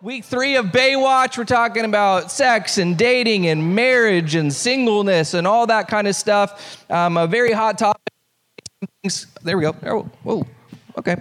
Week three of Baywatch, we're talking about sex and dating and marriage and singleness and all that kind of stuff. Um, a very hot topic. There we go. Oh, whoa. Okay.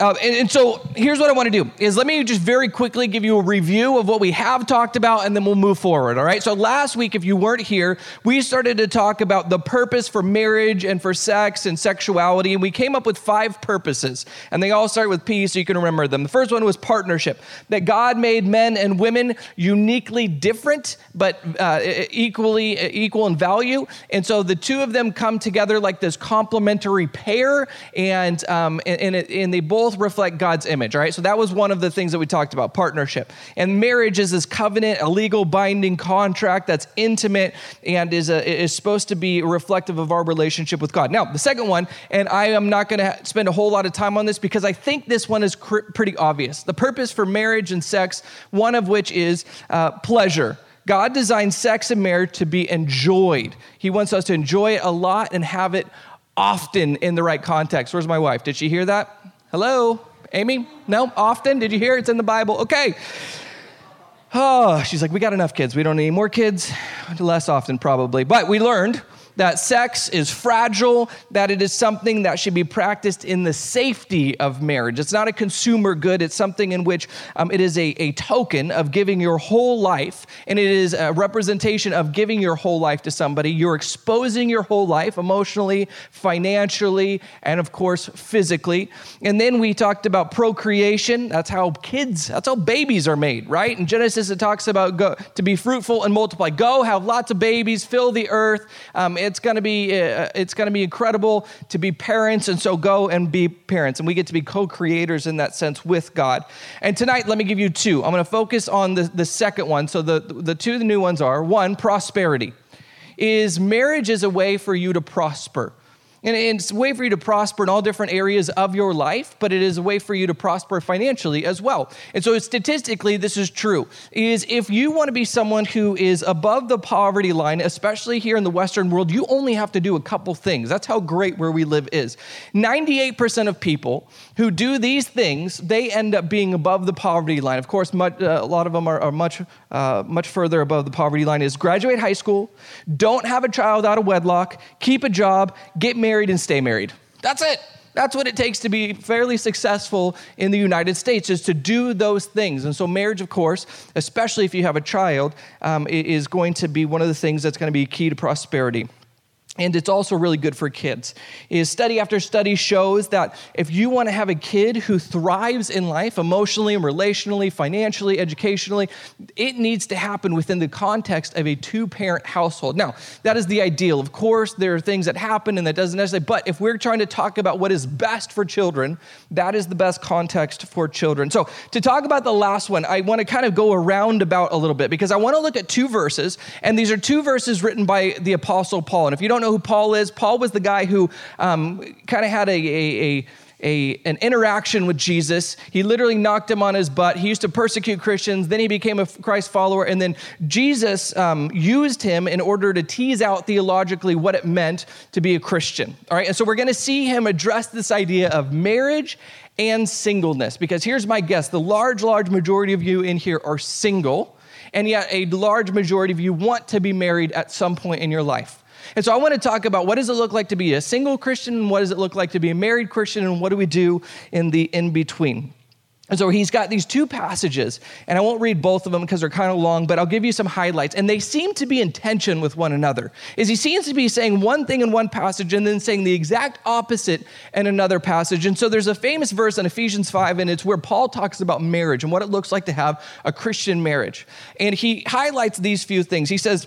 Uh, and, and, so here's what I want to do is let me just very quickly give you a review of what we have talked about and then we'll move forward all right? So last week if you weren't here we started to talk about the purpose for marriage and for sex and sexuality and we came up with five purposes and they all start with p so you can remember them. The first one was partnership that god made men and women uniquely different but uh, equally equal in value and so the two of them come together like this complementary pair and um, and, and, it, and they both both reflect God's image, right? So that was one of the things that we talked about partnership. And marriage is this covenant, a legal binding contract that's intimate and is, a, is supposed to be reflective of our relationship with God. Now, the second one, and I am not going to spend a whole lot of time on this because I think this one is cr- pretty obvious. The purpose for marriage and sex, one of which is uh, pleasure. God designed sex and marriage to be enjoyed. He wants us to enjoy it a lot and have it often in the right context. Where's my wife? Did she hear that? Hello? Amy? No? Often? Did you hear? It's in the Bible. Okay. Oh, she's like, we got enough kids. We don't need more kids. Less often, probably. But we learned that sex is fragile, that it is something that should be practiced in the safety of marriage. It's not a consumer good, it's something in which um, it is a, a token of giving your whole life, and it is a representation of giving your whole life to somebody. You're exposing your whole life emotionally, financially, and of course, physically. And then we talked about procreation. That's how kids, that's how babies are made, right? In Genesis, it talks about go, to be fruitful and multiply. Go, have lots of babies, fill the earth. Um, it's going to be uh, it's going to be incredible to be parents and so go and be parents. And we get to be co-creators in that sense with god. And tonight let me give you two. I'm going to focus on the, the second one. So the, the two the new ones are one prosperity. Is marriage is a way for you to prosper and it's a way for you to prosper in all different areas of your life, but it is a way for you to prosper financially as well. And so statistically, this is true, is if you want to be someone who is above the poverty line, especially here in the Western world, you only have to do a couple things. That's how great where we live is. 98% of people who do these things, they end up being above the poverty line. Of course, much, uh, a lot of them are, are much, uh, much further above the poverty line is graduate high school, don't have a child out of wedlock, keep a job, get married, married and stay married. That's it. That's what it takes to be fairly successful in the United States, is to do those things. And so, marriage, of course, especially if you have a child, um, is going to be one of the things that's going to be key to prosperity and it's also really good for kids is study after study shows that if you want to have a kid who thrives in life emotionally and relationally financially educationally it needs to happen within the context of a two-parent household. Now that is the ideal. Of course there are things that happen and that doesn't necessarily but if we're trying to talk about what is best for children that is the best context for children. So to talk about the last one i want to kind of go around about a little bit because i want to look at two verses and these are two verses written by the apostle paul. And if you don't know know who Paul is? Paul was the guy who um, kind of had a, a, a a, an interaction with Jesus. He literally knocked him on his butt. He used to persecute Christians. Then he became a Christ follower. And then Jesus um, used him in order to tease out theologically what it meant to be a Christian. All right. And so we're going to see him address this idea of marriage and singleness. Because here's my guess the large, large majority of you in here are single. And yet, a large majority of you want to be married at some point in your life. And so I want to talk about what does it look like to be a single Christian and what does it look like to be a married Christian and what do we do in the in between. And so he's got these two passages, and I won't read both of them because they're kind of long, but I'll give you some highlights. And they seem to be in tension with one another. Is he seems to be saying one thing in one passage and then saying the exact opposite in another passage. And so there's a famous verse in Ephesians 5, and it's where Paul talks about marriage and what it looks like to have a Christian marriage. And he highlights these few things. He says,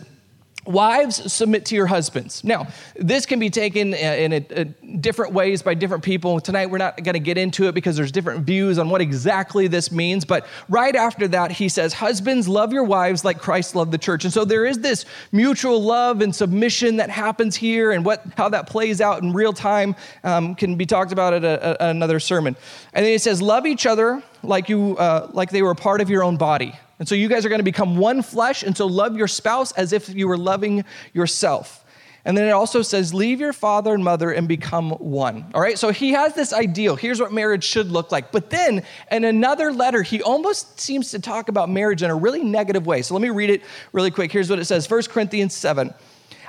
Wives, submit to your husbands. Now, this can be taken in a, a different ways by different people. Tonight, we're not going to get into it because there's different views on what exactly this means. But right after that, he says, Husbands, love your wives like Christ loved the church. And so there is this mutual love and submission that happens here, and what, how that plays out in real time um, can be talked about at a, another sermon. And then he says, Love each other like, you, uh, like they were part of your own body. And so you guys are going to become one flesh, and so love your spouse as if you were loving yourself. And then it also says, leave your father and mother and become one. All right, so he has this ideal. Here's what marriage should look like. But then in another letter, he almost seems to talk about marriage in a really negative way. So let me read it really quick. Here's what it says 1 Corinthians 7.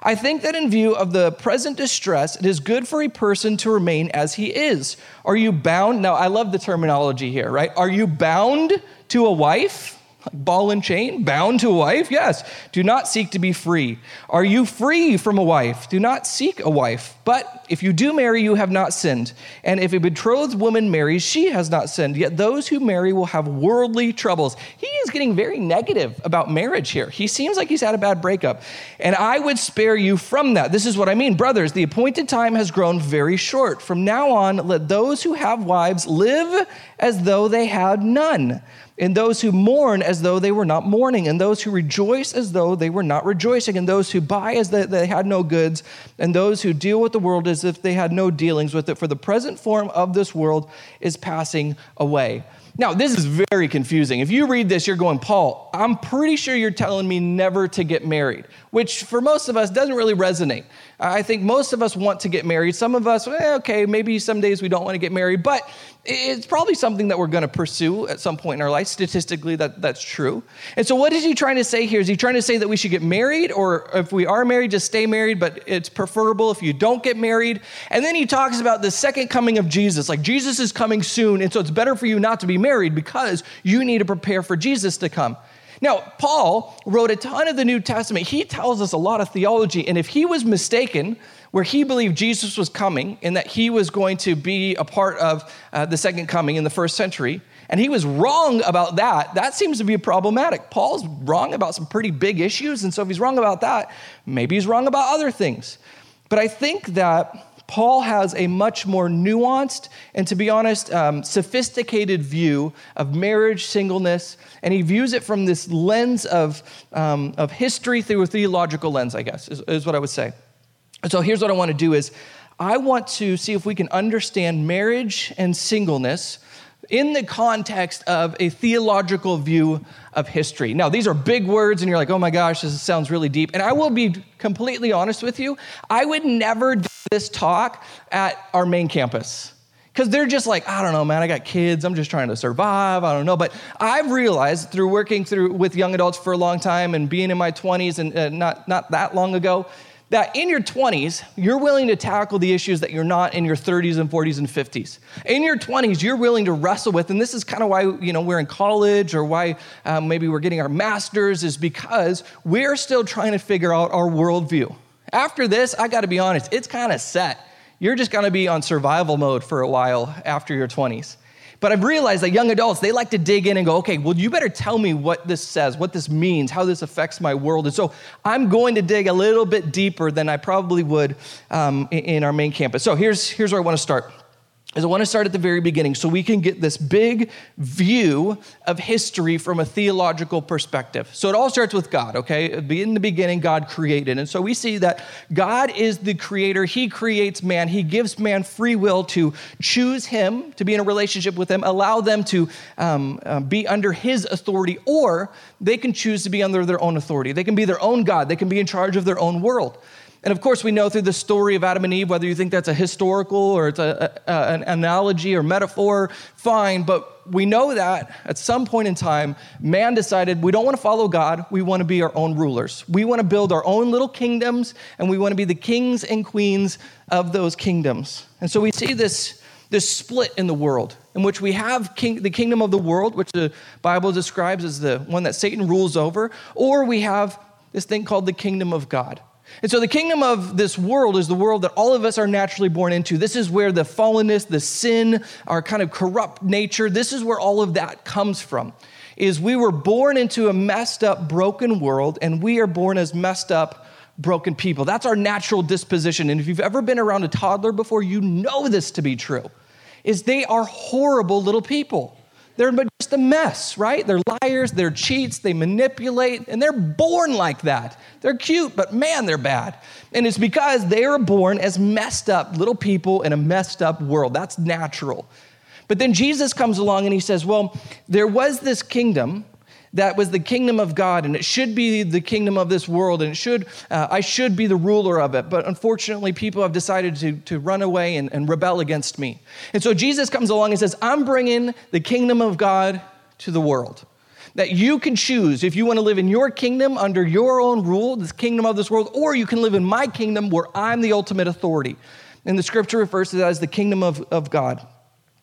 I think that in view of the present distress, it is good for a person to remain as he is. Are you bound? Now, I love the terminology here, right? Are you bound to a wife? Like ball and chain, bound to a wife? Yes. Do not seek to be free. Are you free from a wife? Do not seek a wife. But if you do marry, you have not sinned. And if a betrothed woman marries, she has not sinned. Yet those who marry will have worldly troubles. He is getting very negative about marriage here. He seems like he's had a bad breakup. And I would spare you from that. This is what I mean. Brothers, the appointed time has grown very short. From now on, let those who have wives live as though they had none and those who mourn as though they were not mourning, and those who rejoice as though they were not rejoicing, and those who buy as though they had no goods, and those who deal with the world as if they had no dealings with it. For the present form of this world is passing away. Now, this is very confusing. If you read this, you're going, Paul, I'm pretty sure you're telling me never to get married, which for most of us doesn't really resonate. I think most of us want to get married. Some of us, okay, maybe some days we don't want to get married, but it's probably something that we're going to pursue at some point in our life. Statistically, that, that's true. And so, what is he trying to say here? Is he trying to say that we should get married, or if we are married, just stay married, but it's preferable if you don't get married? And then he talks about the second coming of Jesus. Like, Jesus is coming soon, and so it's better for you not to be married because you need to prepare for Jesus to come. Now, Paul wrote a ton of the New Testament. He tells us a lot of theology, and if he was mistaken, where he believed Jesus was coming and that he was going to be a part of uh, the second coming in the first century, and he was wrong about that, that seems to be problematic. Paul's wrong about some pretty big issues, and so if he's wrong about that, maybe he's wrong about other things. But I think that Paul has a much more nuanced and, to be honest, um, sophisticated view of marriage, singleness, and he views it from this lens of, um, of history through a theological lens, I guess, is, is what I would say. So here's what I want to do is I want to see if we can understand marriage and singleness in the context of a theological view of history. Now, these are big words, and you're like, oh my gosh, this sounds really deep. And I will be completely honest with you, I would never do this talk at our main campus. Because they're just like, I don't know, man, I got kids, I'm just trying to survive, I don't know. But I've realized through working through with young adults for a long time and being in my 20s and uh, not, not that long ago, that in your 20s, you're willing to tackle the issues that you're not in your 30s and 40s and 50s. In your 20s, you're willing to wrestle with, and this is kind of why you know we're in college or why um, maybe we're getting our masters, is because we're still trying to figure out our worldview. After this, I got to be honest, it's kind of set. You're just going to be on survival mode for a while after your 20s. But I've realized that young adults, they like to dig in and go, okay, well, you better tell me what this says, what this means, how this affects my world. And so I'm going to dig a little bit deeper than I probably would um, in our main campus. So here's, here's where I want to start is I want to start at the very beginning so we can get this big view of history from a theological perspective. So it all starts with God, okay? In the beginning, God created. And so we see that God is the creator. He creates man. He gives man free will to choose him, to be in a relationship with him, allow them to um, uh, be under his authority, or they can choose to be under their own authority. They can be their own God, they can be in charge of their own world. And of course, we know through the story of Adam and Eve, whether you think that's a historical or it's a, a, an analogy or metaphor, fine. But we know that at some point in time, man decided we don't want to follow God. We want to be our own rulers. We want to build our own little kingdoms, and we want to be the kings and queens of those kingdoms. And so we see this, this split in the world in which we have king, the kingdom of the world, which the Bible describes as the one that Satan rules over, or we have this thing called the kingdom of God and so the kingdom of this world is the world that all of us are naturally born into. This is where the fallenness, the sin, our kind of corrupt nature, this is where all of that comes from. Is we were born into a messed up, broken world, and we are born as messed up, broken people. That's our natural disposition. And if you've ever been around a toddler before, you know this to be true. Is they are horrible little people. They're just a mess, right? They're liars, they're cheats, they manipulate, and they're born like that. They're cute, but man, they're bad. And it's because they are born as messed up little people in a messed up world. That's natural. But then Jesus comes along and he says, Well, there was this kingdom that was the kingdom of God, and it should be the kingdom of this world, and it should, uh, I should be the ruler of it. But unfortunately, people have decided to, to run away and, and rebel against me. And so Jesus comes along and says, I'm bringing the kingdom of God to the world. That you can choose if you want to live in your kingdom under your own rule, this kingdom of this world, or you can live in my kingdom where I'm the ultimate authority. And the scripture refers to that as the kingdom of, of God.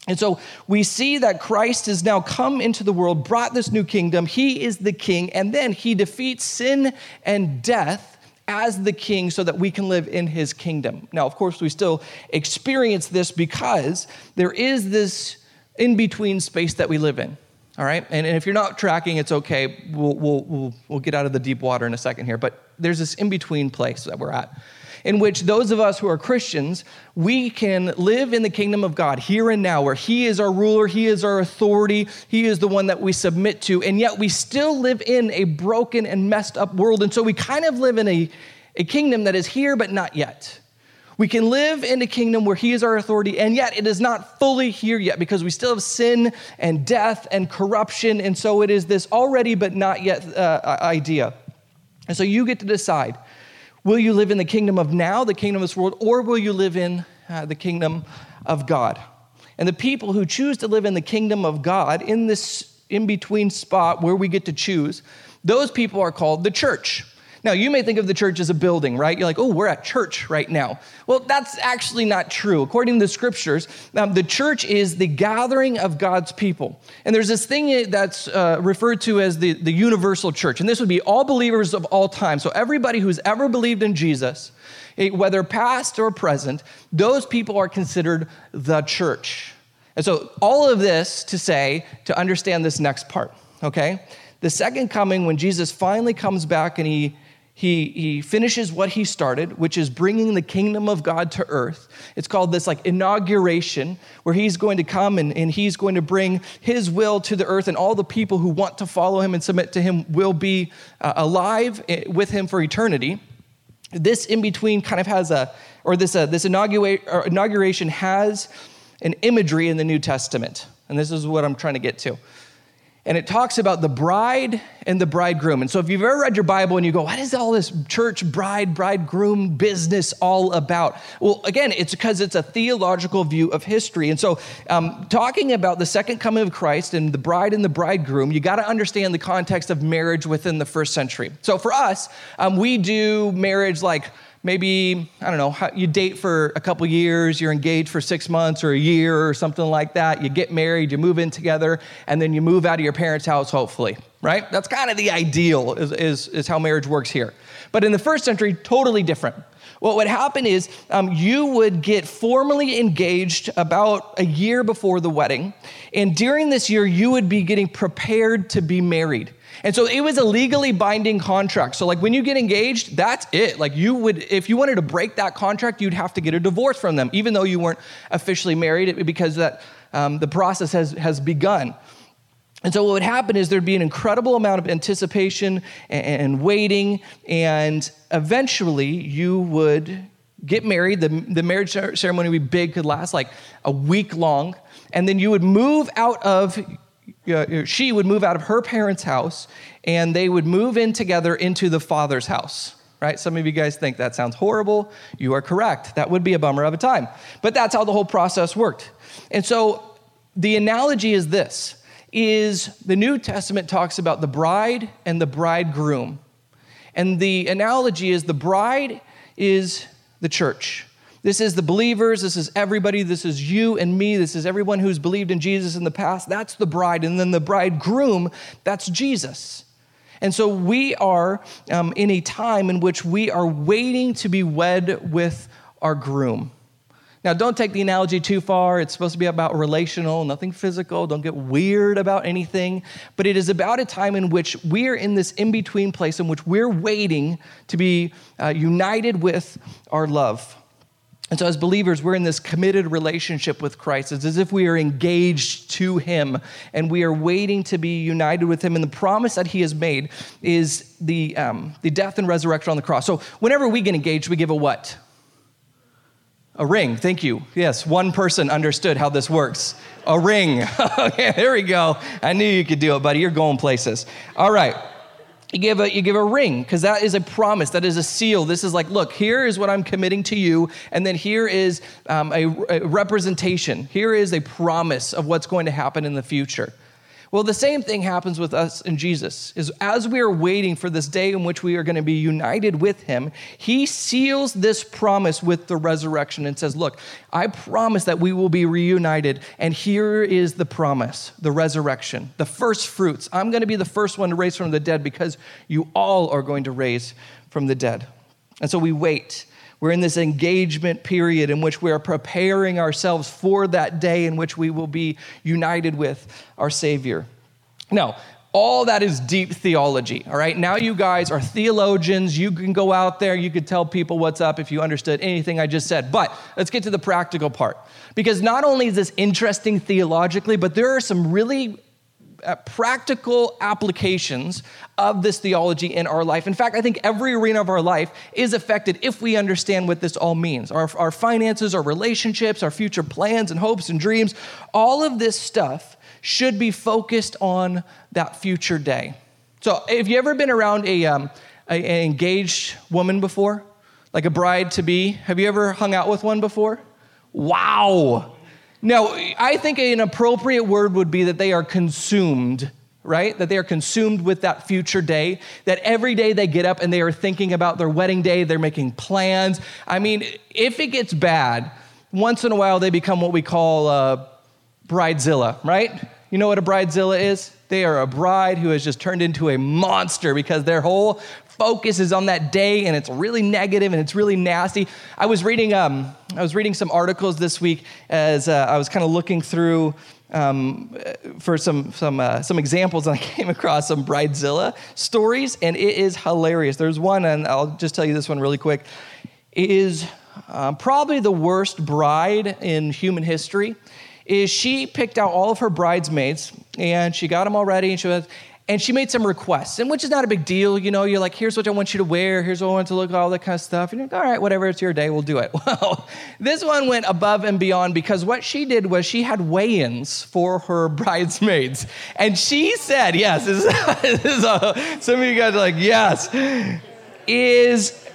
And so we see that Christ has now come into the world, brought this new kingdom. He is the king, and then he defeats sin and death as the king so that we can live in his kingdom. Now, of course, we still experience this because there is this in between space that we live in. All right? And, and if you're not tracking, it's okay. We'll, we'll, we'll, we'll get out of the deep water in a second here. But there's this in between place that we're at in which those of us who are Christians, we can live in the kingdom of God here and now, where He is our ruler, He is our authority, He is the one that we submit to, and yet we still live in a broken and messed up world. And so we kind of live in a, a kingdom that is here but not yet. We can live in a kingdom where He is our authority, and yet it is not fully here yet because we still have sin and death and corruption. And so it is this already but not yet uh, idea. And so you get to decide Will you live in the kingdom of now, the kingdom of this world, or will you live in uh, the kingdom of God? And the people who choose to live in the kingdom of God, in this in between spot where we get to choose, those people are called the church. Now, you may think of the church as a building, right? You're like, oh, we're at church right now. Well, that's actually not true. According to the scriptures, um, the church is the gathering of God's people. And there's this thing that's uh, referred to as the, the universal church. And this would be all believers of all time. So, everybody who's ever believed in Jesus, eh, whether past or present, those people are considered the church. And so, all of this to say, to understand this next part, okay? The second coming, when Jesus finally comes back and he he, he finishes what he started, which is bringing the kingdom of God to earth. It's called this like inauguration, where he's going to come and, and he's going to bring his will to the earth, and all the people who want to follow him and submit to him will be uh, alive eh, with him for eternity. This in between kind of has a, or this, uh, this inauguration has an imagery in the New Testament. And this is what I'm trying to get to and it talks about the bride and the bridegroom. And so, if you've ever read your Bible and you go, What is all this church, bride, bridegroom business all about? Well, again, it's because it's a theological view of history. And so, um, talking about the second coming of Christ and the bride and the bridegroom, you got to understand the context of marriage within the first century. So, for us, um, we do marriage like maybe i don't know you date for a couple years you're engaged for six months or a year or something like that you get married you move in together and then you move out of your parents house hopefully right? That's kind of the ideal is, is, is how marriage works here. But in the first century totally different. What would happen is um, you would get formally engaged about a year before the wedding and during this year you would be getting prepared to be married and so it was a legally binding contract. So, like when you get engaged, that's it. Like you would, if you wanted to break that contract, you'd have to get a divorce from them, even though you weren't officially married, because that um, the process has has begun. And so, what would happen is there'd be an incredible amount of anticipation and, and waiting, and eventually you would get married. The, the marriage ceremony would be big, could last like a week long, and then you would move out of uh, she would move out of her parents' house and they would move in together into the father's house right? Some of you guys think that sounds horrible. You are correct. That would be a bummer of a time. But that's how the whole process worked. And so the analogy is this is the New Testament talks about the bride and the bridegroom. And the analogy is the bride is the church. This is the believers. This is everybody. This is you and me. This is everyone who's believed in Jesus in the past. That's the bride. And then the bridegroom, that's Jesus. And so we are um, in a time in which we are waiting to be wed with our groom. Now, don't take the analogy too far. It's supposed to be about relational, nothing physical. Don't get weird about anything. But it is about a time in which we are in this in between place in which we're waiting to be uh, united with our love. And so, as believers, we're in this committed relationship with Christ. It's as if we are engaged to Him and we are waiting to be united with Him. And the promise that He has made is the, um, the death and resurrection on the cross. So, whenever we get engaged, we give a what? A ring, thank you. Yes, one person understood how this works. A ring. okay, there we go. I knew you could do it, buddy. You're going places. All right. You give a, you give a ring because that is a promise, that is a seal. This is like, look, here is what I'm committing to you, and then here is um, a, a representation. Here is a promise of what's going to happen in the future. Well, the same thing happens with us in Jesus. Is as we are waiting for this day in which we are going to be united with him, he seals this promise with the resurrection and says, "Look, I promise that we will be reunited, and here is the promise, the resurrection, the first fruits. I'm going to be the first one to raise from the dead because you all are going to raise from the dead." And so we wait. We're in this engagement period in which we are preparing ourselves for that day in which we will be united with our Savior. Now, all that is deep theology, all right? Now you guys are theologians. You can go out there, you could tell people what's up if you understood anything I just said. But let's get to the practical part. Because not only is this interesting theologically, but there are some really practical applications of this theology in our life. In fact, I think every arena of our life is affected if we understand what this all means our, our finances, our relationships, our future plans and hopes and dreams. All of this stuff should be focused on that future day. So, have you ever been around a, um, a an engaged woman before? Like a bride to be? Have you ever hung out with one before? Wow. Now, I think an appropriate word would be that they are consumed, right? That they are consumed with that future day, that every day they get up and they are thinking about their wedding day, they're making plans. I mean, if it gets bad, once in a while they become what we call a bridezilla, right? You know what a bridezilla is? They are a bride who has just turned into a monster because their whole focus is on that day and it's really negative and it's really nasty. I was reading, um, I was reading some articles this week as uh, I was kind of looking through um, for some, some, uh, some examples and I came across some Bridezilla stories and it is hilarious. There's one, and I'll just tell you this one really quick. It is uh, probably the worst bride in human history is she picked out all of her bridesmaids and she got them all ready and she was and she made some requests, and which is not a big deal. You know, you're like, here's what I want you to wear, here's what I want to look, all that kind of stuff. And you're like, all right, whatever, it's your day, we'll do it. Well, this one went above and beyond because what she did was she had weigh ins for her bridesmaids. And she said, yes, this is, this is a, some of you guys are like, yes, is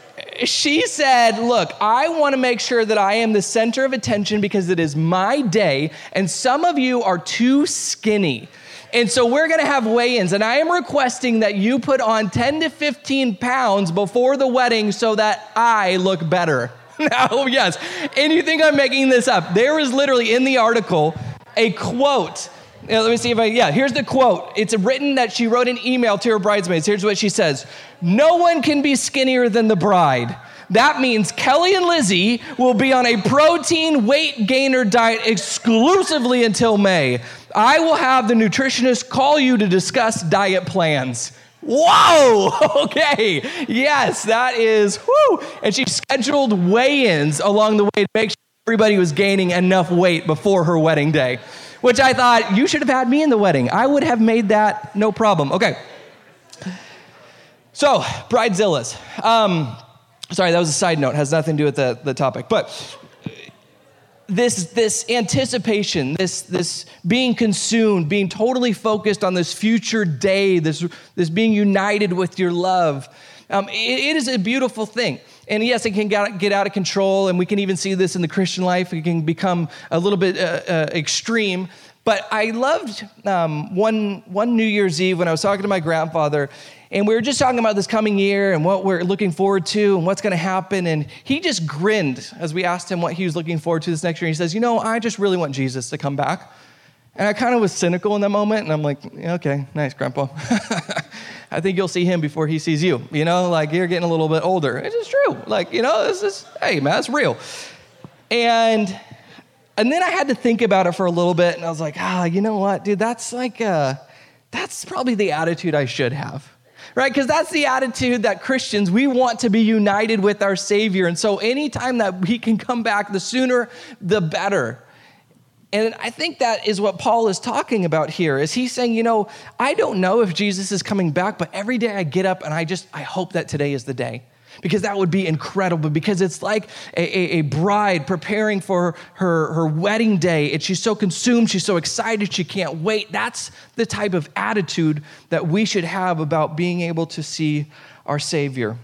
she said, Look, I want to make sure that I am the center of attention because it is my day, and some of you are too skinny. And so we're gonna have weigh ins, and I am requesting that you put on 10 to 15 pounds before the wedding so that I look better. now, oh, yes, and you think I'm making this up. There is literally in the article a quote. Now, let me see if I, yeah, here's the quote. It's written that she wrote an email to her bridesmaids. Here's what she says No one can be skinnier than the bride. That means Kelly and Lizzie will be on a protein weight gainer diet exclusively until May. I will have the nutritionist call you to discuss diet plans. Whoa, okay. Yes, that is, whoo. And she scheduled weigh ins along the way to make sure everybody was gaining enough weight before her wedding day, which I thought you should have had me in the wedding. I would have made that no problem. Okay. So, bridezillas. Um, sorry, that was a side note, has nothing to do with the, the topic. But this, this anticipation, this, this being consumed, being totally focused on this future day, this, this being united with your love, um, it, it is a beautiful thing. And yes, it can get out of control, and we can even see this in the Christian life. It can become a little bit uh, uh, extreme. But I loved um, one, one New Year's Eve when I was talking to my grandfather, and we were just talking about this coming year and what we're looking forward to and what's going to happen. And he just grinned as we asked him what he was looking forward to this next year. And He says, You know, I just really want Jesus to come back. And I kind of was cynical in that moment. And I'm like, Okay, nice, Grandpa. I think you'll see him before he sees you. You know, like you're getting a little bit older. It is just true. Like, you know, this is, hey, man, that's real. And and then I had to think about it for a little bit, and I was like, ah, you know what, dude, that's like, uh, that's probably the attitude I should have right? Because that's the attitude that Christians, we want to be united with our Savior. And so anytime that He can come back, the sooner, the better. And I think that is what Paul is talking about here is he's saying, you know, I don't know if Jesus is coming back, but every day I get up and I just I hope that today is the day. because that would be incredible because it's like a, a, a, bride preparing for her, her wedding day. And she's so consumed she's so excited she can't wait. That's the type of attitude that we should have about being able to see our savior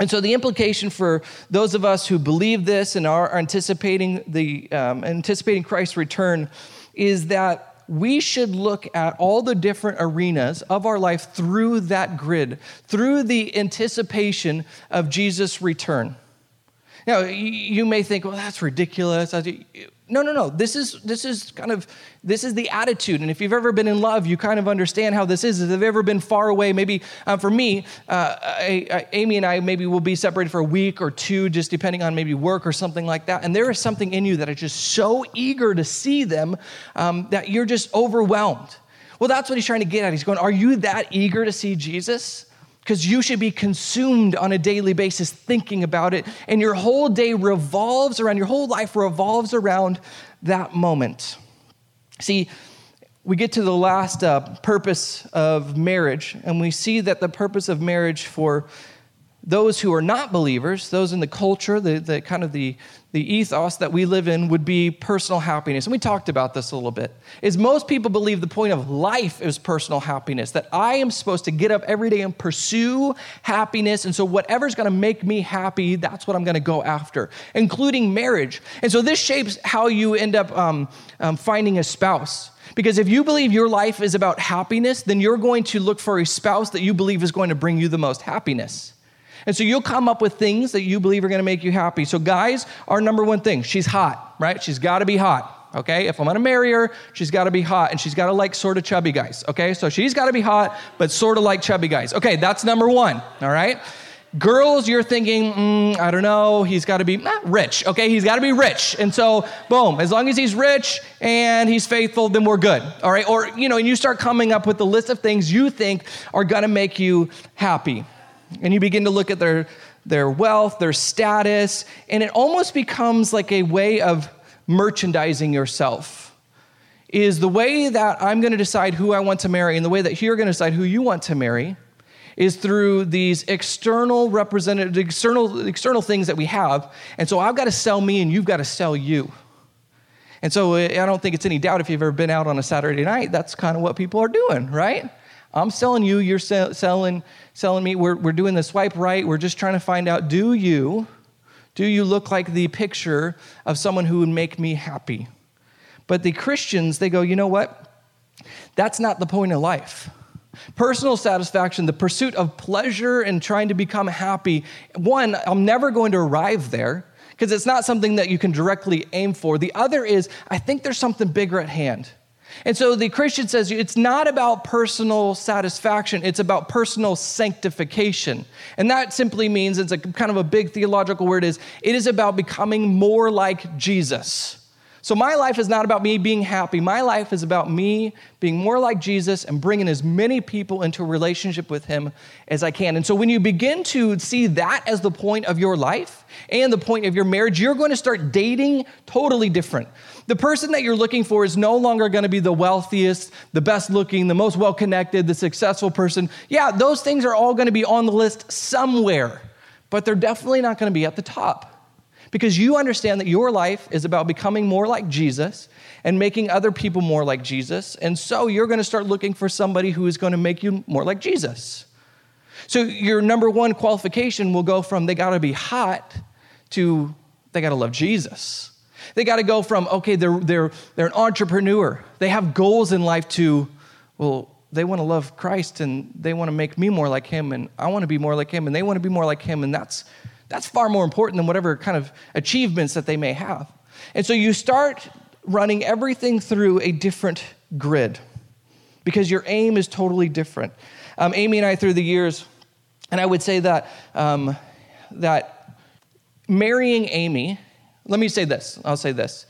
and so the implication for those of us who believe this and are anticipating the um, anticipating christ's return is that we should look at all the different arenas of our life through that grid, through the anticipation of Jesus' return. Now, you may think, well, that's ridiculous. No, no, no. This is this is kind of this is the attitude. And if you've ever been in love, you kind of understand how this is. If you've ever been far away, maybe uh, for me, uh, I, I, Amy and I maybe will be separated for a week or two, just depending on maybe work or something like that. And there is something in you that is just so eager to see them um, that you're just overwhelmed. Well, that's what he's trying to get at. He's going, Are you that eager to see Jesus? Because you should be consumed on a daily basis thinking about it. And your whole day revolves around, your whole life revolves around that moment. See, we get to the last uh, purpose of marriage, and we see that the purpose of marriage for those who are not believers, those in the culture, the, the kind of the, the ethos that we live in would be personal happiness. And we talked about this a little bit. Is most people believe the point of life is personal happiness, that I am supposed to get up every day and pursue happiness. And so whatever's gonna make me happy, that's what I'm gonna go after, including marriage. And so this shapes how you end up um, um, finding a spouse. Because if you believe your life is about happiness, then you're going to look for a spouse that you believe is going to bring you the most happiness. And so you'll come up with things that you believe are gonna make you happy. So, guys, our number one thing, she's hot, right? She's gotta be hot. Okay, if I'm gonna marry her, she's gotta be hot and she's gotta like sort of chubby guys. Okay, so she's gotta be hot, but sort of like chubby guys. Okay, that's number one. All right, Girls, you're thinking, mm, I don't know, he's got to be rich, okay? He's got to be rich. And so, boom, as long as he's rich and he's faithful, then we're good, all right? Or, you know, and you start coming up with the list of things you think are going to make you happy. And you begin to look at their, their wealth, their status, and it almost becomes like a way of merchandising yourself. Is the way that I'm going to decide who I want to marry and the way that you're going to decide who you want to marry is through these external representative external external things that we have and so i've got to sell me and you've got to sell you and so eh, i don't think it's any doubt if you've ever been out on a saturday night that's kind of what people are doing right i'm selling you you're selling selling me we're, we're doing the swipe right. We're just trying to find out do you, do you look like the picture of someone who would make me happy? But the Christians, they go, you know what? That's not the point of life. Personal satisfaction, the pursuit of pleasure and trying to become happy, one, I'm never going to arrive there because it's not something that you can directly aim for. The other is, I think there's something bigger at hand. And so the Christian says it's not about personal satisfaction, it's about personal sanctification. And that simply means it's a kind of a big theological word is it is about becoming more like Jesus. So my life is not about me being happy. My life is about me being more like Jesus and bringing as many people into a relationship with him as I can. And so when you begin to see that as the point of your life and the point of your marriage, you're going to start dating totally different. The person that you're looking for is no longer going to be the wealthiest, the best looking, the most well connected, the successful person. Yeah, those things are all going to be on the list somewhere, but they're definitely not going to be at the top. Because you understand that your life is about becoming more like Jesus and making other people more like Jesus. And so you're going to start looking for somebody who is going to make you more like Jesus. So your number one qualification will go from they got to be hot to they got to love Jesus. They got to go from, okay, they're, they're, they're an entrepreneur. They have goals in life to, well, they want to love Christ and they want to make me more like him and I want to be more like him and they want to be more like him. And that's, that's far more important than whatever kind of achievements that they may have. And so you start running everything through a different grid because your aim is totally different. Um, Amy and I, through the years, and I would say that, um, that marrying Amy let me say this. I'll say this.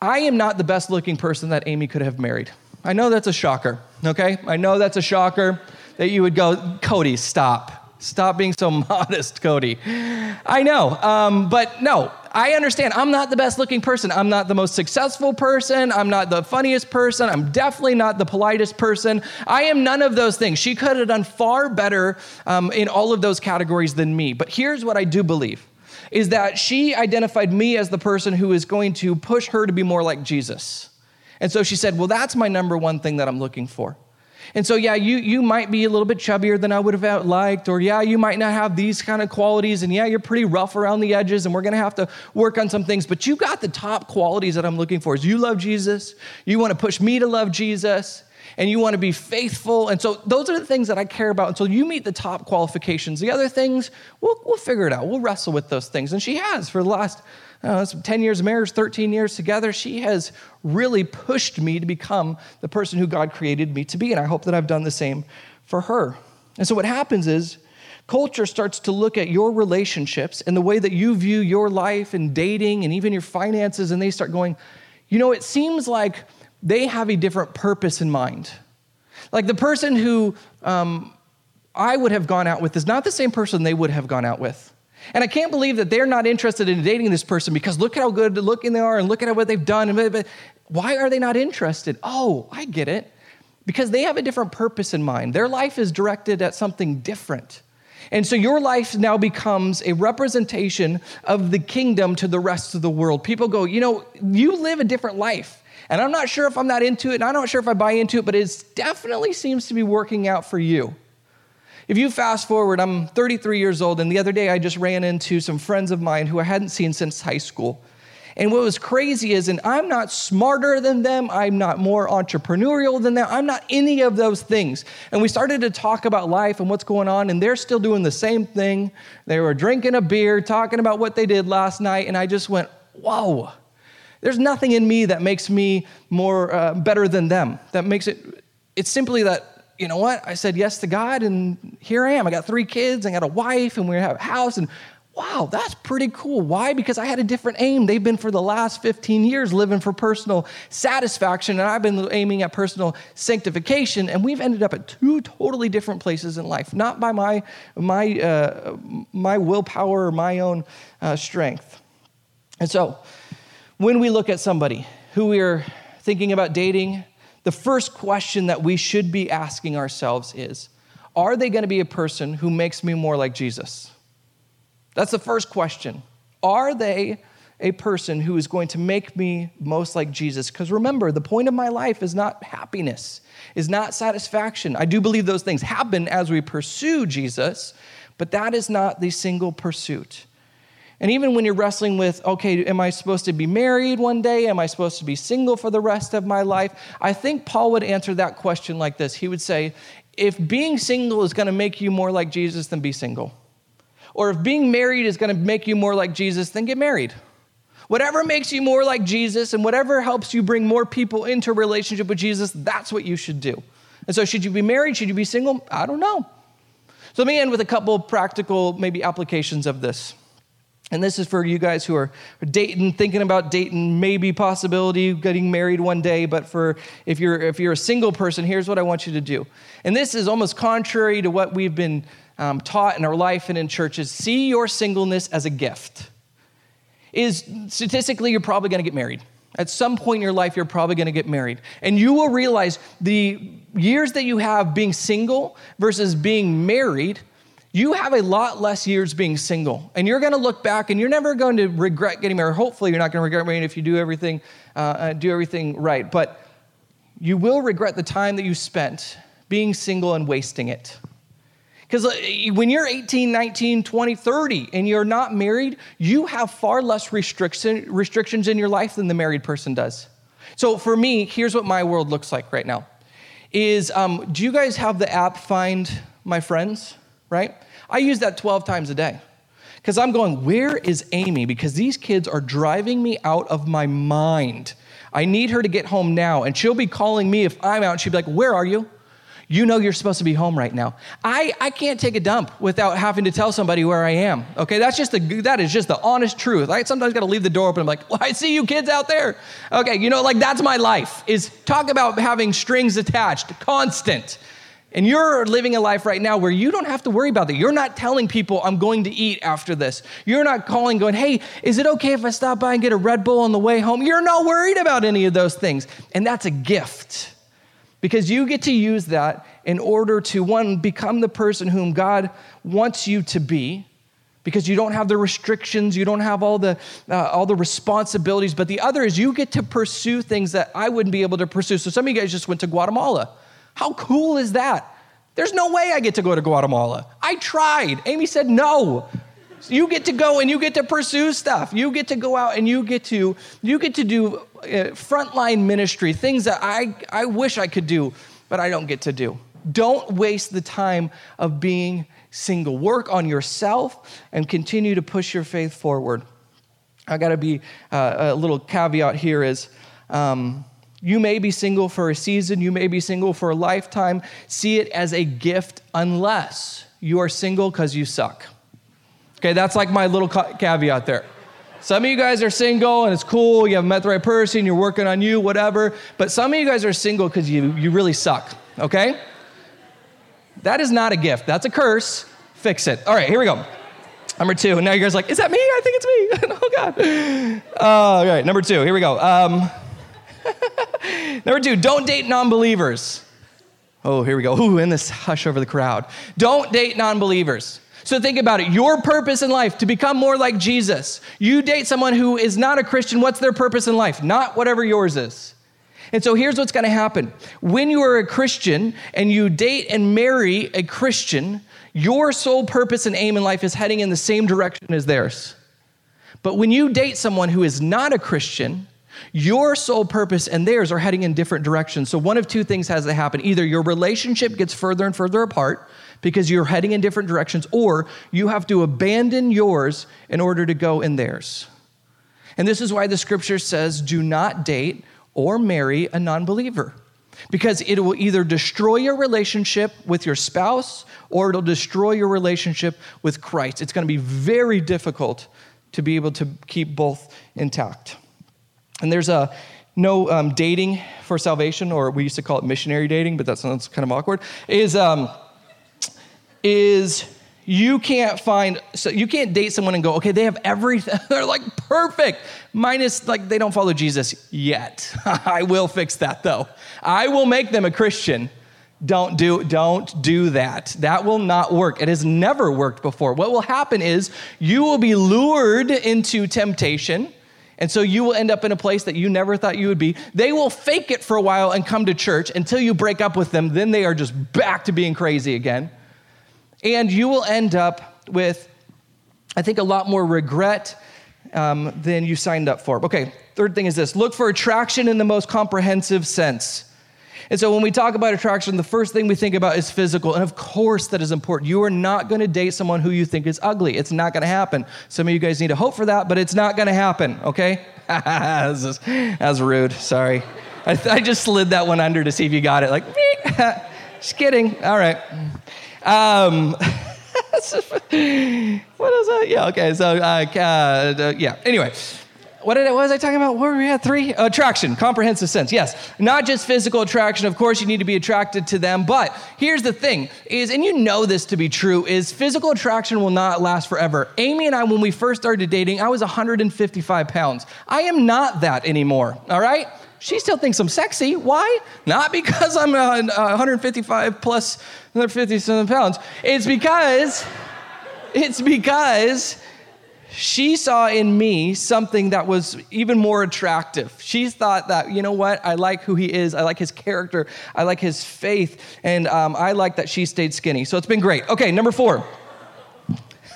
I am not the best looking person that Amy could have married. I know that's a shocker, okay? I know that's a shocker that you would go, Cody, stop. Stop being so modest, Cody. I know, um, but no, I understand I'm not the best looking person. I'm not the most successful person. I'm not the funniest person. I'm definitely not the politest person. I am none of those things. She could have done far better um, in all of those categories than me. But here's what I do believe is that she identified me as the person who is going to push her to be more like Jesus. And so she said, Well, that's my number one thing that I'm looking for. And so, yeah, you, you might be a little bit chubbier than I would have liked, or yeah, you might not have these kind of qualities, and yeah, you're pretty rough around the edges, and we're gonna have to work on some things, but you got the top qualities that I'm looking for. Is you love Jesus, you wanna push me to love Jesus, and you wanna be faithful. And so those are the things that I care about until you meet the top qualifications. The other things, we'll, we'll figure it out. We'll wrestle with those things. And she has for the last uh, 10 years of marriage, 13 years together, she has really pushed me to become the person who God created me to be. And I hope that I've done the same for her. And so what happens is, culture starts to look at your relationships and the way that you view your life and dating and even your finances, and they start going, you know, it seems like they have a different purpose in mind. Like the person who um, I would have gone out with is not the same person they would have gone out with. And I can't believe that they're not interested in dating this person because look at how good looking they are and look at what they've done. But why are they not interested? Oh, I get it. Because they have a different purpose in mind. Their life is directed at something different. And so your life now becomes a representation of the kingdom to the rest of the world. People go, you know, you live a different life. And I'm not sure if I'm not into it, and I'm not sure if I buy into it, but it definitely seems to be working out for you. If you fast forward, I'm 33 years old, and the other day I just ran into some friends of mine who I hadn't seen since high school. And what was crazy is, and I'm not smarter than them, I'm not more entrepreneurial than them, I'm not any of those things. And we started to talk about life and what's going on, and they're still doing the same thing. They were drinking a beer, talking about what they did last night, and I just went, whoa. There's nothing in me that makes me more uh, better than them. That makes it, it's simply that you know what? I said yes to God, and here I am. I got three kids, I got a wife, and we have a house, and wow, that's pretty cool. Why? Because I had a different aim. They've been for the last 15 years living for personal satisfaction, and I've been aiming at personal sanctification, and we've ended up at two totally different places in life, not by my, my, uh, my willpower or my own uh, strength. And so, when we look at somebody who we're thinking about dating, the first question that we should be asking ourselves is Are they going to be a person who makes me more like Jesus? That's the first question. Are they a person who is going to make me most like Jesus? Because remember, the point of my life is not happiness, is not satisfaction. I do believe those things happen as we pursue Jesus, but that is not the single pursuit. And even when you're wrestling with, okay, am I supposed to be married one day? Am I supposed to be single for the rest of my life? I think Paul would answer that question like this He would say, if being single is going to make you more like Jesus, then be single. Or if being married is going to make you more like Jesus, then get married. Whatever makes you more like Jesus and whatever helps you bring more people into relationship with Jesus, that's what you should do. And so, should you be married? Should you be single? I don't know. So, let me end with a couple practical, maybe applications of this. And this is for you guys who are dating, thinking about dating, maybe possibility getting married one day. But for if you're if you're a single person, here's what I want you to do. And this is almost contrary to what we've been um, taught in our life and in churches. See your singleness as a gift. Is statistically, you're probably going to get married. At some point in your life, you're probably going to get married. And you will realize the years that you have being single versus being married you have a lot less years being single. And you're going to look back and you're never going to regret getting married. Hopefully, you're not going to regret marrying if you do everything, uh, uh, do everything right. But you will regret the time that you spent being single and wasting it. Because uh, when you're 18, 19, 20, 30, and you're not married, you have far less restriction, restrictions in your life than the married person does. So for me, here's what my world looks like right now. Is um, do you guys have the app Find My Friends? right? I use that 12 times a day because I'm going, where is Amy? Because these kids are driving me out of my mind. I need her to get home now. And she'll be calling me if I'm out. And she'll be like, where are you? You know you're supposed to be home right now. I, I can't take a dump without having to tell somebody where I am. Okay, that's just the that is just the honest truth. I sometimes got to leave the door open. I'm like, well, I see you kids out there. Okay, you know, like that's my life. Is talk about having strings attached, constant. And you're living a life right now where you don't have to worry about that. You're not telling people, I'm going to eat after this. You're not calling, going, hey, is it okay if I stop by and get a Red Bull on the way home? You're not worried about any of those things. And that's a gift because you get to use that in order to, one, become the person whom God wants you to be. Because you don't have the restrictions, you don't have all the uh, all the responsibilities. But the other is you get to pursue things that I wouldn't be able to pursue. So some of you guys just went to Guatemala. How cool is that? There's no way I get to go to Guatemala. I tried. Amy said no. You get to go and you get to pursue stuff. You get to go out and you get to you get to do uh, frontline ministry, things that I I wish I could do, but I don't get to do. Don't waste the time of being single. Work on yourself and continue to push your faith forward. I got to be uh, a little caveat here is um, you may be single for a season, you may be single for a lifetime. See it as a gift unless you are single because you suck. Okay, that's like my little caveat there. Some of you guys are single and it's cool, you haven't met the right person, you're working on you, whatever. But some of you guys are single because you, you really suck, okay? That is not a gift, that's a curse. Fix it. All right, here we go. Number two, now you guys are like, is that me? I think it's me. oh, God. Uh, all right, number two, here we go. Um, Number two, don't date non believers. Oh, here we go. Ooh, in this hush over the crowd. Don't date non believers. So think about it. Your purpose in life to become more like Jesus. You date someone who is not a Christian. What's their purpose in life? Not whatever yours is. And so here's what's going to happen. When you are a Christian and you date and marry a Christian, your sole purpose and aim in life is heading in the same direction as theirs. But when you date someone who is not a Christian, your sole purpose and theirs are heading in different directions. So, one of two things has to happen. Either your relationship gets further and further apart because you're heading in different directions, or you have to abandon yours in order to go in theirs. And this is why the scripture says do not date or marry a non believer because it will either destroy your relationship with your spouse or it'll destroy your relationship with Christ. It's going to be very difficult to be able to keep both intact. And there's a no um, dating for salvation, or we used to call it missionary dating, but that sounds kind of awkward. Is um, is you can't find so you can't date someone and go okay they have everything. They're like perfect. Minus like they don't follow jesus yet. I will fix that though. I will make them a christian. Don't do don't do that. That will not work. It has never worked before. What will happen is you will be lured into temptation and so you will end up in a place that you never thought you would be. They will fake it for a while and come to church until you break up with them. Then they are just back to being crazy again. And you will end up with, I think, a lot more regret um, than you signed up for. Okay, third thing is this look for attraction in the most comprehensive sense. And so when we talk about attraction, the first thing we think about is physical. And of course, that is important. You are not going to date someone who you think is ugly. It's not going to happen. Some of you guys need to hope for that, but it's not going to happen, okay? that's, that's rude. Sorry. I, th- I, just slid that one under to see if you got it. Like, just kidding. All right. Um, what is that? Yeah, okay. So, uh, uh, yeah. Anyway, what, did, what was I talking about? Were we at? Three? Attraction, comprehensive sense. Yes. Not just physical attraction. Of course, you need to be attracted to them. But here's the thing is, and you know this to be true, is physical attraction will not last forever. Amy and I, when we first started dating, I was 155 pounds. I am not that anymore. All right? She still thinks I'm sexy. Why? Not because I'm uh, 155 plus another 57 pounds. It's because, it's because she saw in me something that was even more attractive. She thought that, you know what, I like who he is, I like his character, I like his faith, and um, I like that she stayed skinny. So it's been great. Okay, number four.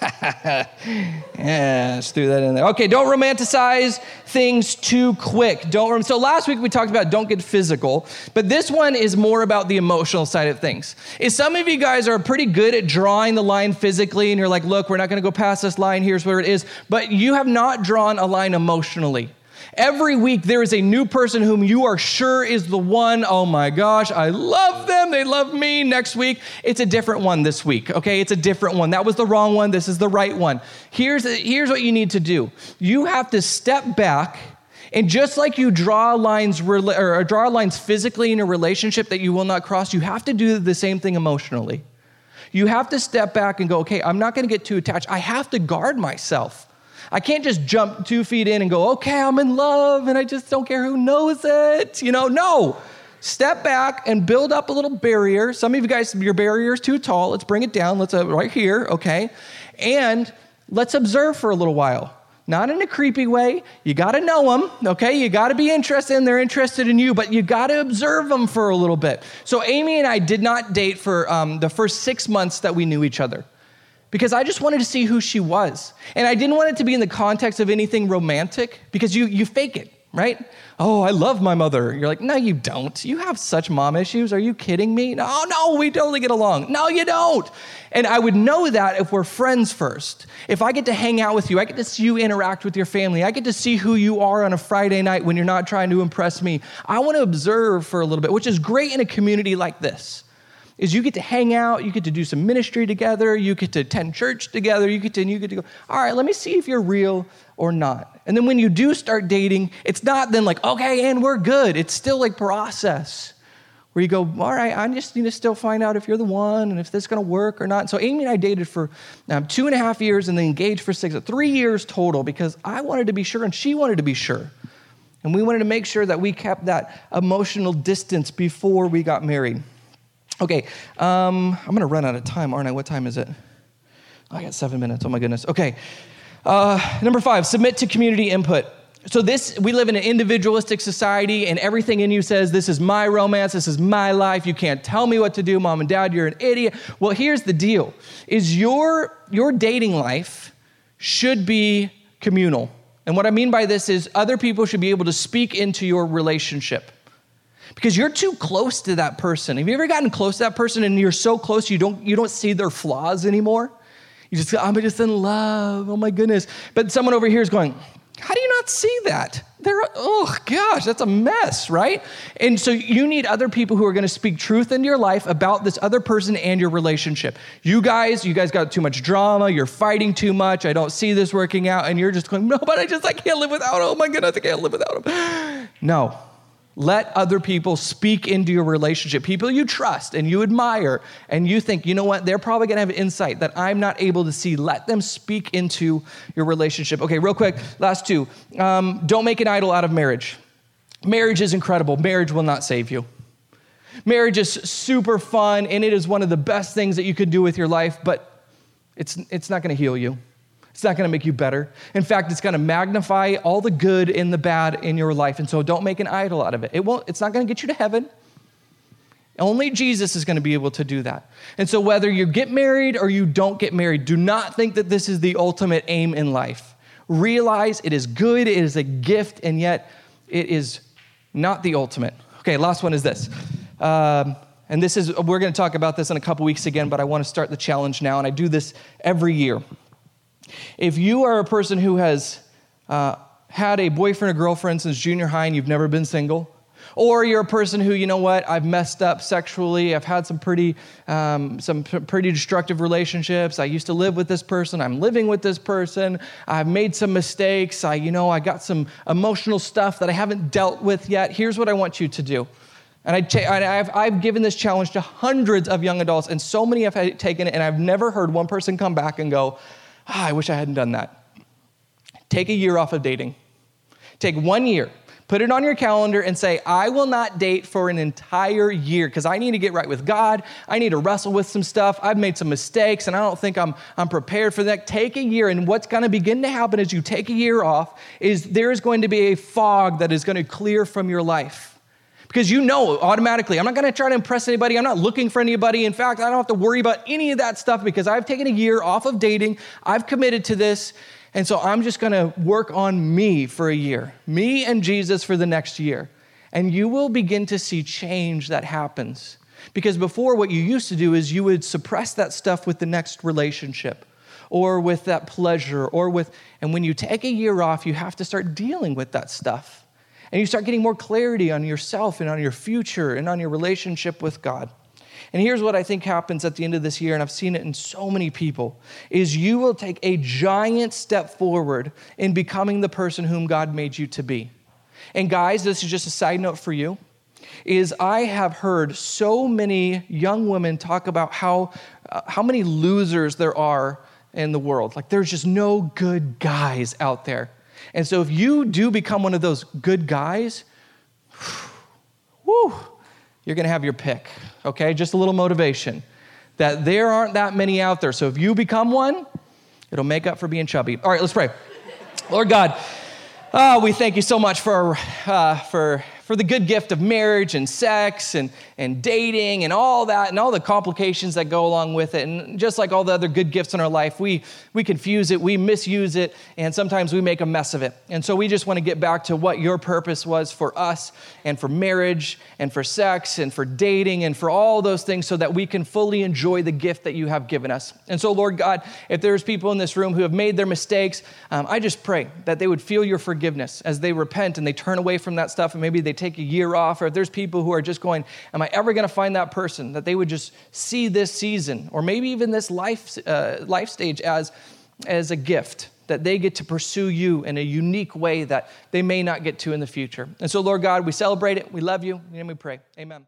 yeah, let's do that in there. Okay, don't romanticize things too quick. Don't. So last week we talked about don't get physical, but this one is more about the emotional side of things. Is some of you guys are pretty good at drawing the line physically, and you're like, look, we're not going to go past this line. Here's where it is, but you have not drawn a line emotionally. Every week, there is a new person whom you are sure is the one. Oh my gosh, I love them. They love me. Next week, it's a different one this week, okay? It's a different one. That was the wrong one. This is the right one. Here's, here's what you need to do you have to step back And just like you draw lines or draw lines physically in a relationship that you will not cross, you have to do the same thing emotionally. You have to step back and go, okay, I'm not going to get too attached. I have to guard myself. I can't just jump two feet in and go, okay, I'm in love and I just don't care who knows it. You know, no. Step back and build up a little barrier. Some of you guys, your barrier is too tall. Let's bring it down. Let's, uh, right here, okay? And let's observe for a little while not in a creepy way. You got to know them, okay? You got to be interested and they're interested in you, but you got to observe them for a little bit. So, Amy and I did not date for um, the first six months that we knew each other because I just wanted to see who she was. And I didn't want it to be in the context of anything romantic because you, you fake it right? Oh, I love my mother. You're like, no, you don't. You have such mom issues. Are you kidding me? No, no, we totally get along. No, you don't. And I would know that if we're friends first. If I get to hang out with you, I get to see you interact with your family, I get to see who you are on a Friday night when you're not trying to impress me. I want to observe for a little bit, which is great in a community like this is you get to hang out, you get to do some ministry together, you get to attend church together, you get to, you get to go, all right, let me see if you're real or not. And then when you do start dating, it's not then like, okay, and we're good. It's still like process where you go, all right, I just need to still find out if you're the one and if this is going to work or not. So Amy and I dated for um, two and a half years and then engaged for six, three years total because I wanted to be sure and she wanted to be sure. And we wanted to make sure that we kept that emotional distance before we got married. Okay, um, I'm to run out of time, aren't I? What time is it? Oh, I got seven minutes. Oh my goodness. Okay. Uh, number five, submit to community input. So this, we live in an individualistic society, and everything in you says, "This is my romance. This is my life. You can't tell me what to do, mom and dad. You're an idiot." Well, here's the deal: is your your dating life should be communal, and what I mean by this is other people should be able to speak into your relationship because you're too close to that person. Have you ever gotten close to that person and you're so close you don't you don't see their flaws anymore? You just go, oh, I'm just in love. Oh my goodness. But someone over here is going, how do you not see that? They're, oh gosh, that's a mess, right? And so you need other people who are going to speak truth into your life about this other person and your relationship. You guys, you guys got too much drama. You're fighting too much. I don't see this working out. And you're just going, no, but I just, I can't live without him. Oh my goodness, I can't live without him. No, let other people speak into your relationship, people you trust and you admire, and you think, you know what, they're probably gonna have insight that I'm not able to see. Let them speak into your relationship. Okay, real quick, last two. Um, don't make an idol out of marriage. Marriage is incredible, marriage will not save you. Marriage is super fun, and it is one of the best things that you could do with your life, but it's, it's not gonna heal you. It's not going to make you better. In fact, it's going to magnify all the good and the bad in your life. And so don't make an idol out of it. It won't, it's not going to get you to heaven. Only Jesus is going to be able to do that. And so, whether you get married or you don't get married, do not think that this is the ultimate aim in life. Realize it is good, it is a gift, and yet it is not the ultimate. Okay, last one is this. Um, and this is, we're going to talk about this in a couple weeks again, but I want to start the challenge now, and I do this every year. If you are a person who has uh, had a boyfriend or girlfriend since junior high and you've never been single, or you're a person who, you know what, I've messed up sexually. I've had some pretty, um, some p- pretty destructive relationships. I used to live with this person. I'm living with this person. I've made some mistakes. I, you know, I got some emotional stuff that I haven't dealt with yet. Here's what I want you to do. And I have I've given this challenge to hundreds of young adults, and so many have taken it, and I've never heard one person come back and go, ah, I wish I hadn't done that. Take a year off of dating. Take one year, put it on your calendar, and say, I will not date for an entire year because I need to get right with God. I need to wrestle with some stuff. I've made some mistakes, and I don't think I'm, I'm prepared for that. Take a year, and what's going to begin to happen as you take a year off is there is going to be a fog that is going to clear from your life because you know automatically, I'm not going to try to impress anybody. I'm not looking for anybody. In fact, I don't have to worry about any of that stuff because I've taken a year off of dating. I've committed to this. And so I'm just going to work on me for a year, me and Jesus for the next year. And you will begin to see change that happens. Because before, what you used to do is you would suppress that stuff with the next relationship or with that pleasure or with, and when you take a year off, you have to start dealing with that stuff and you start getting more clarity on yourself and on your future and on your relationship with God. And here's what I think happens at the end of this year, and I've seen it in so many people, is you will take a giant step forward in becoming the person whom God made you to be. And guys, this is just a side note for you is I have heard so many young women talk about how, uh, how many losers there are in the world. Like there's just no good guys out there. And so if you do become one of those good guys, whoo, you're going to have your pick, okay? Just a little motivation that there aren't that many out there. So if you become one, it'll make up for being chubby. All right, let's pray. Lord God, oh, we thank you so much for, uh, for for the good gift of marriage and sex and, and dating and all that and all the complications that go along with it. And just like all the other good gifts in our life, we, we confuse it, we misuse it, and sometimes we make a mess of it. And so we just want to get back to what your purpose was for us and for marriage and for sex and for dating and for all those things so that we can fully enjoy the gift that you have given us. And so, Lord God, if there's people in this room who have made their mistakes, um, I just pray that they would feel your forgiveness as they repent and they turn away from that stuff and maybe they take a year off, or if there's people who are just going, Am I ever going to find that person? That they would just see this season, or maybe even this life, uh, life stage as, as a gift that they get to pursue you in a unique way that they may not get to in the future. And so, Lord God, we celebrate it. We love you. And we pray. Amen.